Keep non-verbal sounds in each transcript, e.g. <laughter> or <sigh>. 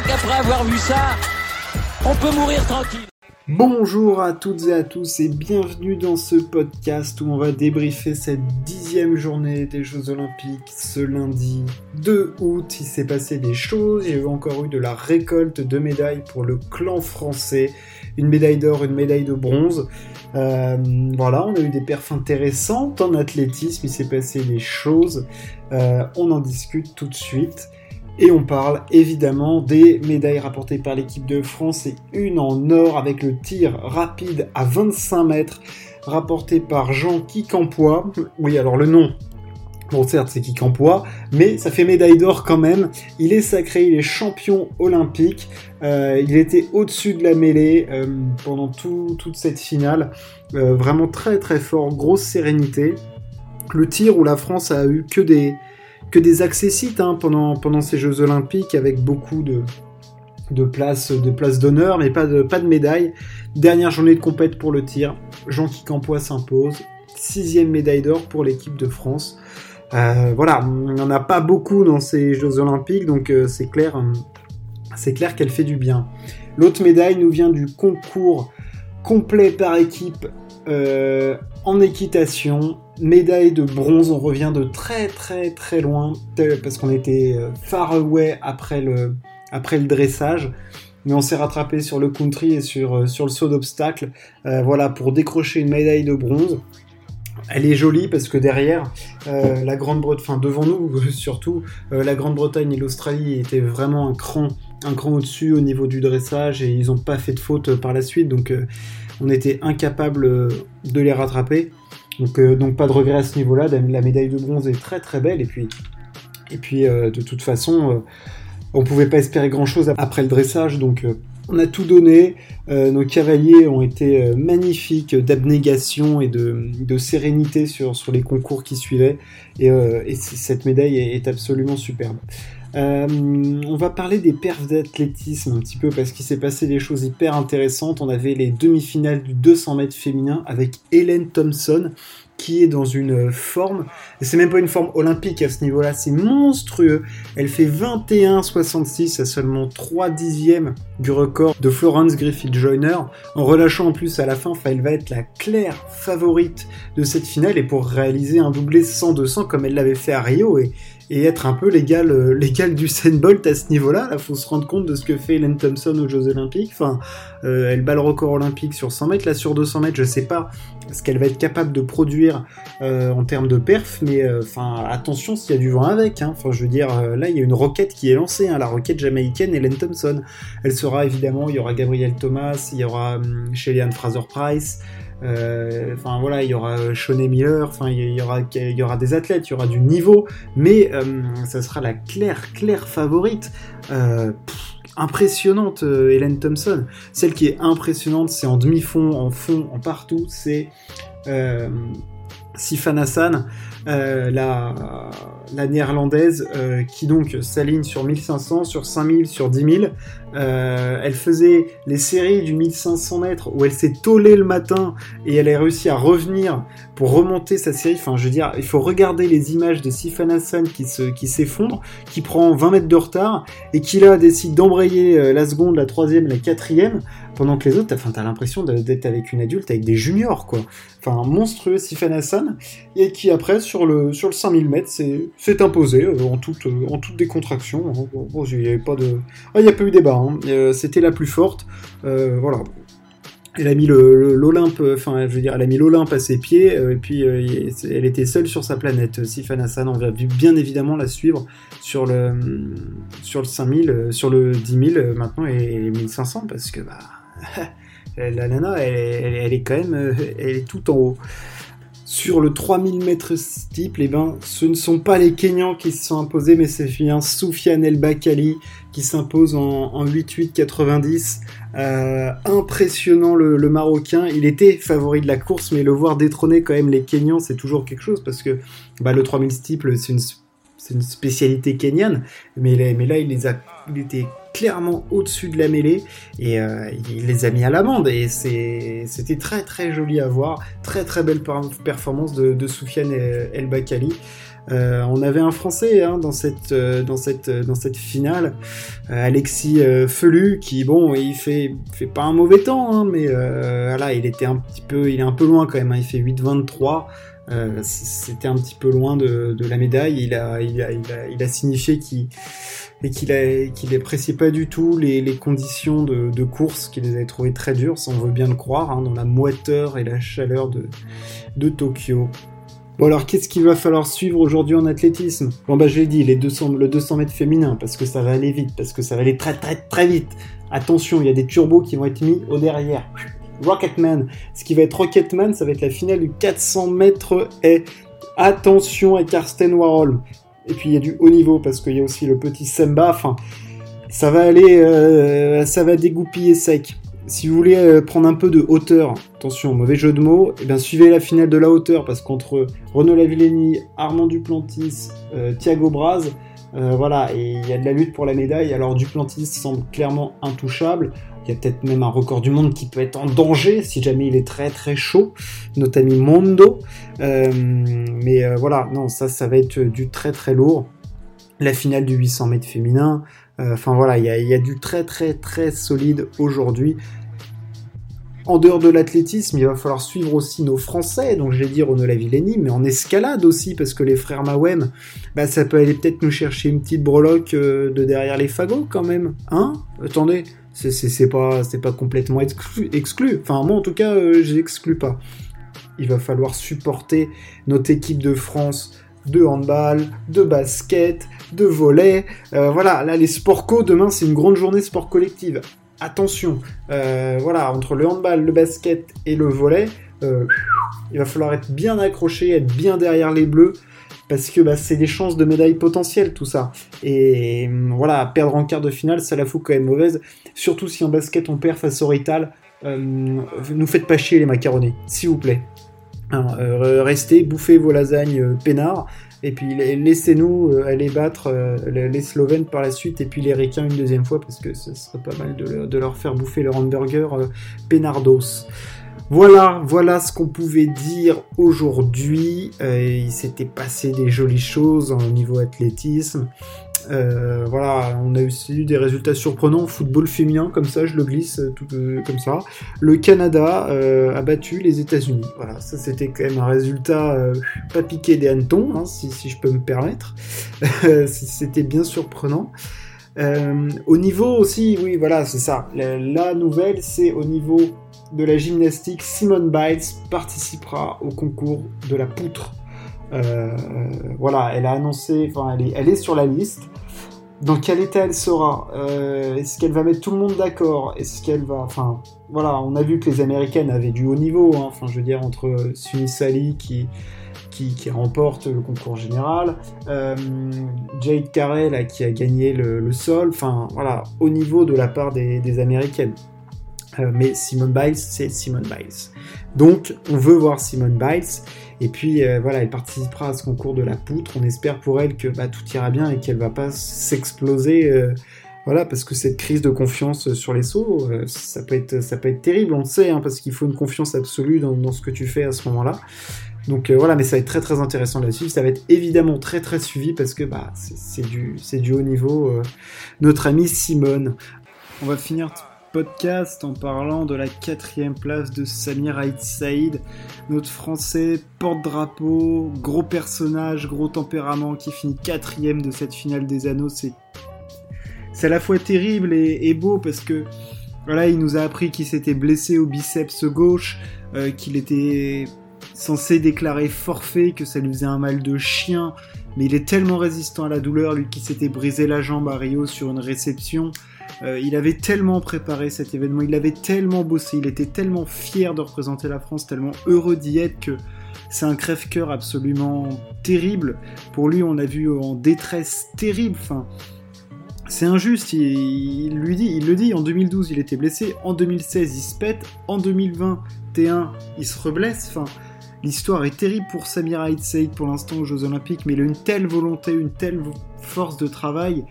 crois qu'après avoir vu ça, on peut mourir tranquille. Bonjour à toutes et à tous et bienvenue dans ce podcast où on va débriefer cette dixième journée des Jeux Olympiques ce lundi 2 août. Il s'est passé des choses, il y a eu encore eu de la récolte de médailles pour le clan français, une médaille d'or, une médaille de bronze. Euh, voilà, on a eu des perfs intéressantes en athlétisme, il s'est passé des choses, euh, on en discute tout de suite. Et on parle évidemment des médailles rapportées par l'équipe de France et une en or avec le tir rapide à 25 mètres rapporté par Jean Kicampois. Oui, alors le nom, Bon, certes, c'est Kicampois, mais ça fait médaille d'or quand même. Il est sacré, il est champion olympique. Euh, il était au-dessus de la mêlée euh, pendant toute cette finale. Euh, vraiment très très fort, grosse sérénité. Le tir où la France a eu que des, que des accessites hein, pendant, ces Jeux Olympiques avec beaucoup de, places d'honneur, mais pas de, pas médaille. Dernière journée de compète pour le tir. Jean-Qui Campois s'impose. Sixième médaille d'or pour l'équipe de France. Euh, voilà, on n'en a pas beaucoup dans ces Jeux Olympiques, donc euh, c'est clair, c'est clair qu'elle fait du bien. L'autre médaille nous vient du concours complet par équipe euh, en équitation médaille de bronze, on revient de très très très loin, parce qu'on était euh, far away après le, après le dressage, mais on s'est rattrapé sur le country et sur, euh, sur le saut d'obstacle, euh, voilà, pour décrocher une médaille de bronze. Elle est jolie parce que derrière, la Grande-Bretagne, enfin devant nous <laughs> surtout, la Grande-Bretagne et l'Australie étaient vraiment un cran, un cran au-dessus au niveau du dressage et ils n'ont pas fait de faute par la suite, donc on était incapable de les rattraper. Euh, donc, pas de regret à ce niveau-là. La médaille de bronze est très très belle. Et puis, euh, de toute façon, euh, on pouvait pas espérer grand-chose après le dressage. Donc on a tout donné. nos cavaliers ont été magnifiques d'abnégation et de, sérénité sur, sur les concours qui suivaient. Et, cette médaille est, absolument superbe. On va parler des perfs d'athlétisme un petit peu parce qu'il s'est passé des choses hyper intéressantes. On avait les demi-finales du 200 mètres féminin avec Hélène Thompson qui est dans une forme, et c'est même pas une forme olympique à ce niveau-là, c'est monstrueux. Elle fait 21,66 à seulement 3 dixièmes du record de Florence Griffith Joyner, en relâchant en plus à la fin, elle va être la claire favorite de cette finale, et pour réaliser un doublé 100-200 comme elle l'avait fait à Rio, et, et être un peu l'égal, euh, du Bolt à ce niveau-là. Là, faut se rendre compte de ce que fait Hélène Thompson aux Jeux Olympiques. Enfin, euh, elle bat le record olympique sur 100 mètres. Là, sur 200 mètres, je sais pas ce qu'elle va être capable de produire euh, en termes de perf, mais attention s'il y a du vent avec. Hein. Enfin, je veux dire, là, il y a une roquette qui est lancée, hein, la roquette jamaïcaine Hélène Thompson. Elle sera évidemment, il y aura Gabriel Thomas, il y aura hum, Shelly Fraser Price. Euh, enfin voilà, il y aura euh, Sean Miller, enfin il y aura, il y aura des athlètes, il y aura du niveau, mais euh, ça sera la claire, claire favorite. impressionnante, Hélène Thompson. Celle qui est impressionnante, c'est en demi-fond, en fond, en partout, c'est Sifan Hassan, la, la néerlandaise, qui donc s'aligne sur 1500, sur 5000, sur 10 000. Euh, elle faisait les séries du 1500 mètres où elle s'est tollée le matin et elle a réussi à revenir pour remonter sa série. Enfin, je veux dire, il faut regarder les images de Sifan Hassan qui se, qui s'effondre, qui prend 20 mètres de retard et qui là décide d'embrayer euh, la seconde, la troisième, la quatrième, pendant que les autres, enfin, t'as l'impression d'être avec une adulte, avec des juniors, quoi. Enfin, monstrueux Sifan Hassan et qui après sur le sur le 5000 mètres s'est imposé euh, en toute en toute décontraction. Bon, il n'y avait pas de, ah, il n'y a pas eu débat. Hein. Euh, c'était la plus forte. Euh, voilà. Elle a mis l'Olympe, enfin, je veux dire, elle a mis l'Olympe à ses pieds, euh, et puis elle était seule sur sa planète. Sifan Hassan, on va bien évidemment la suivre sur le, sur le 5000, sur le 10 000 maintenant et les 1500, parce que bah, <laughs> la nana, elle, est quand même, elle est tout en haut. Sur le 3000 mètres steeple, eh ben, ce ne sont pas les Kenyans qui se sont imposés, mais c'est bien Soufiane El Bakali qui s'impose en, en 8-8-90. Euh, impressionnant le, Marocain. Il était favori de la course, mais le voir détrôner quand même les Kenyans, c'est toujours quelque chose parce que bah, le 3000 steeple, c'est une, spécialité kenyane, mais, mais là, il les a il était clairement au-dessus de la mêlée et euh, il les a mis à l'amende et c'était très très joli à voir, très très belle performance de, Soufiane El Bakali. Euh, on avait un Français hein, dans cette euh, dans cette dans cette finale, Alexis Felu, qui bon, il fait pas un mauvais temps, hein, mais il était un petit peu, il est un peu loin quand même. Hein, il fait 8-23. C'était un petit peu loin de, la médaille. Il a signifié qu'il et qu'il n'appréciait pas du tout les, conditions de, course, qu'il les avait trouvées très dures, ça on veut bien le croire, hein, dans la moiteur et la chaleur de, de Tokyo. Bon alors qu'est-ce qu'il va falloir suivre aujourd'hui en athlétisme? Bon bah je l'ai dit, les 200, le 200 mètres féminin, parce que ça va aller vite, parce que ça va aller très très très vite. Attention, il y a des turbos qui vont être mis au derrière. Rocketman. Ce qui va être Rocketman, ça va être la finale du 400 mètres et attention à Karsten Warhol. Et puis il y a du haut niveau parce qu'il y a aussi le petit Semba. Enfin, ça va aller, euh, ça va dégoupiller sec. Si vous voulez euh, prendre un peu de hauteur, attention, mauvais jeu de mots, et eh bien suivez la finale de la hauteur parce qu'entre Renaud Lavillenie, Armand Duplantis, euh, Thiago Braz, voilà, et il y a de la lutte pour la médaille. Alors Duplantis semble clairement intouchable. Il y a peut-être même un record du monde qui peut être en danger si jamais il est très très chaud, notre ami Mondo. Euh, mais euh, voilà, non, ça, ça va être du très très lourd. La finale du 800 mètres féminin. Euh, enfin voilà, il y, a, du très très très solide aujourd'hui. En dehors de l'athlétisme, il va falloir suivre aussi nos Français, donc j'ai dit Renaud Lavillenie, mais en escalade aussi, parce que les frères Mawem, bah, ça peut aller peut-être nous chercher une petite breloque de derrière les fagots quand même. Hein? Attendez, c'est pas, pas complètement exclu, Enfin, moi en tout cas, euh, je n'exclus pas. Il va falloir supporter notre équipe de France de handball, de basket, de volley. Euh, voilà, là les sports co, demain c'est une grande journée sport collective. Attention, euh, voilà, entre le handball, le basket et le volley, il va falloir être bien accroché, être bien derrière les bleus parce que bah, c'est des chances de médaille potentielles tout ça. Et voilà, perdre en quart de finale, ça la fout quand même mauvaise. Surtout si en basket on perd face au Rital. Euh, nous faites pas chier les macaronis, s'il vous plaît. Euh, restez, bouffez vos lasagnes euh, et puis laissez-nous aller battre les Slovènes par la suite, et puis les Ricains une deuxième fois, parce que ce serait pas mal de, leur faire bouffer leur hamburger peinardos. Voilà, voilà ce qu'on pouvait dire aujourd'hui. Euh, il s'était passé des jolies choses au niveau athlétisme. Euh, voilà, on a eu des résultats surprenants. Football féminin, comme ça, je le glisse tout euh, comme ça. Le Canada a battu les États-Unis. Voilà, ça c'était quand même un résultat pas piqué des hannetons, hein, si, je peux me permettre. c'était bien surprenant. au niveau aussi, oui, voilà, c'est ça. la nouvelle, c'est au niveau de la gymnastique, Simone Biles participera au concours de la poutre. Euh, voilà, elle a annoncé, enfin, elle est, sur la liste. Dans quel état elle sera euh, Est-ce qu'elle va mettre tout le monde d'accord? Est-ce qu'elle va, enfin, voilà, on a vu que les Américaines avaient du haut niveau. Hein. enfin, je veux dire entre Sunny Sally qui, qui, remporte le concours général, euh, Jade Carey qui a gagné le, sol. Enfin, voilà, au niveau de la part des Américaines. Euh, mais Simone Biles, c'est Simone Biles. Donc, on veut voir Simone Biles. Et puis, euh, voilà, elle participera à ce concours de la poutre. On espère pour elle que bah, tout ira bien et qu'elle va pas s'exploser. Euh, voilà, parce que cette crise de confiance sur les sauts, ça, peut être, terrible, on le sait, hein, parce qu'il faut une confiance absolue dans, ce que tu fais à ce moment-là. Donc voilà, mais ça va être très très intéressant là-dessus. Ça va être évidemment très très suivi parce que bah, c'est du, du haut niveau. notre amie Simone. On va finir podcast en parlant de la quatrième place de Samir Haït Saïd, notre français porte-drapeau, gros personnage, gros tempérament qui finit quatrième de cette finale des anneaux. C'est, à la fois terrible et, beau parce que voilà, il nous a appris qu'il s'était blessé au biceps gauche, euh, qu'il était censé déclarer forfait, que ça lui faisait un mal de chien, mais il est tellement résistant à la douleur, lui qui s'était brisé la jambe à Rio sur une réception. Euh, il avait tellement préparé cet événement, il avait tellement bossé, il était tellement fier de représenter la France, tellement heureux d'y être que c'est un crève-cœur absolument terrible. Pour lui, on a vu en détresse terrible. Enfin, c'est injuste. Il, lui dit, il le dit. En 2012, il était blessé. En 2016, il se pète. En 2021, il se reblesse. Enfin, L'histoire est terrible pour Samir Aït Saïd pour l'instant aux Jeux Olympiques, mais il a une telle volonté, une telle force de travail,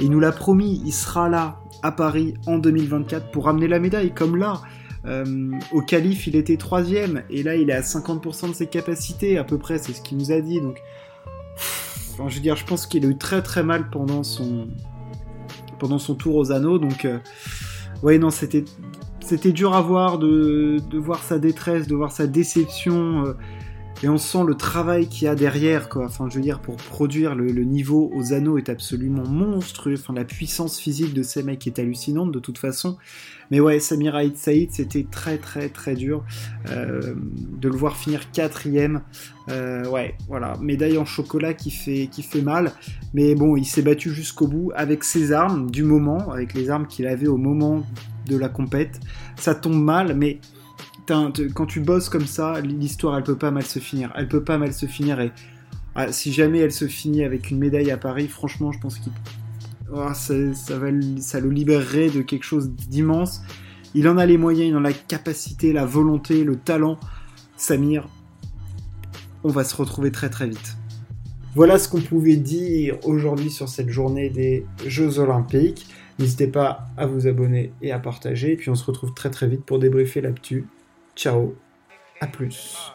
et il nous l'a promis, il sera là à Paris en 2024 pour ramener la médaille, comme là. Euh, au qualif, il était troisième, et là, il est à 50% de ses capacités, à peu près, c'est ce qu'il nous a dit. Donc, je veux dire, je pense qu'il a eu très très mal pendant son tour aux anneaux. Donc, euh, ouais, non, c'était dur à voir de, de, voir sa détresse, de voir sa déception. Euh, et on sent le travail qu'il y a derrière, quoi. Enfin, je veux dire, pour produire le, niveau aux anneaux est absolument monstrueux. Enfin, la puissance physique de ces mecs est hallucinante de toute façon. Mais ouais, Samir Aït Saïd, c'était très très très dur euh, de le voir finir quatrième. Euh, ouais, voilà, médaille en chocolat qui fait, qui fait mal. Mais bon, il s'est battu jusqu'au bout avec ses armes du moment, avec les armes qu'il avait au moment de la compète. Ça tombe mal, mais quand tu bosses comme ça, l'histoire elle peut pas mal se finir. Elle peut pas mal se finir et ah, si jamais elle se finit avec une médaille à Paris, franchement, je pense qu'il oh, ça, ça le libérerait de quelque chose d'immense. Il en a les moyens, il en a la capacité, la volonté, le talent. Samir, on va se retrouver très très vite. Voilà ce qu'on pouvait dire aujourd'hui sur cette journée des Jeux Olympiques. N'hésitez pas à vous abonner et à partager. Et puis on se retrouve très très vite pour débriefer l'actu. Ciao, à plus.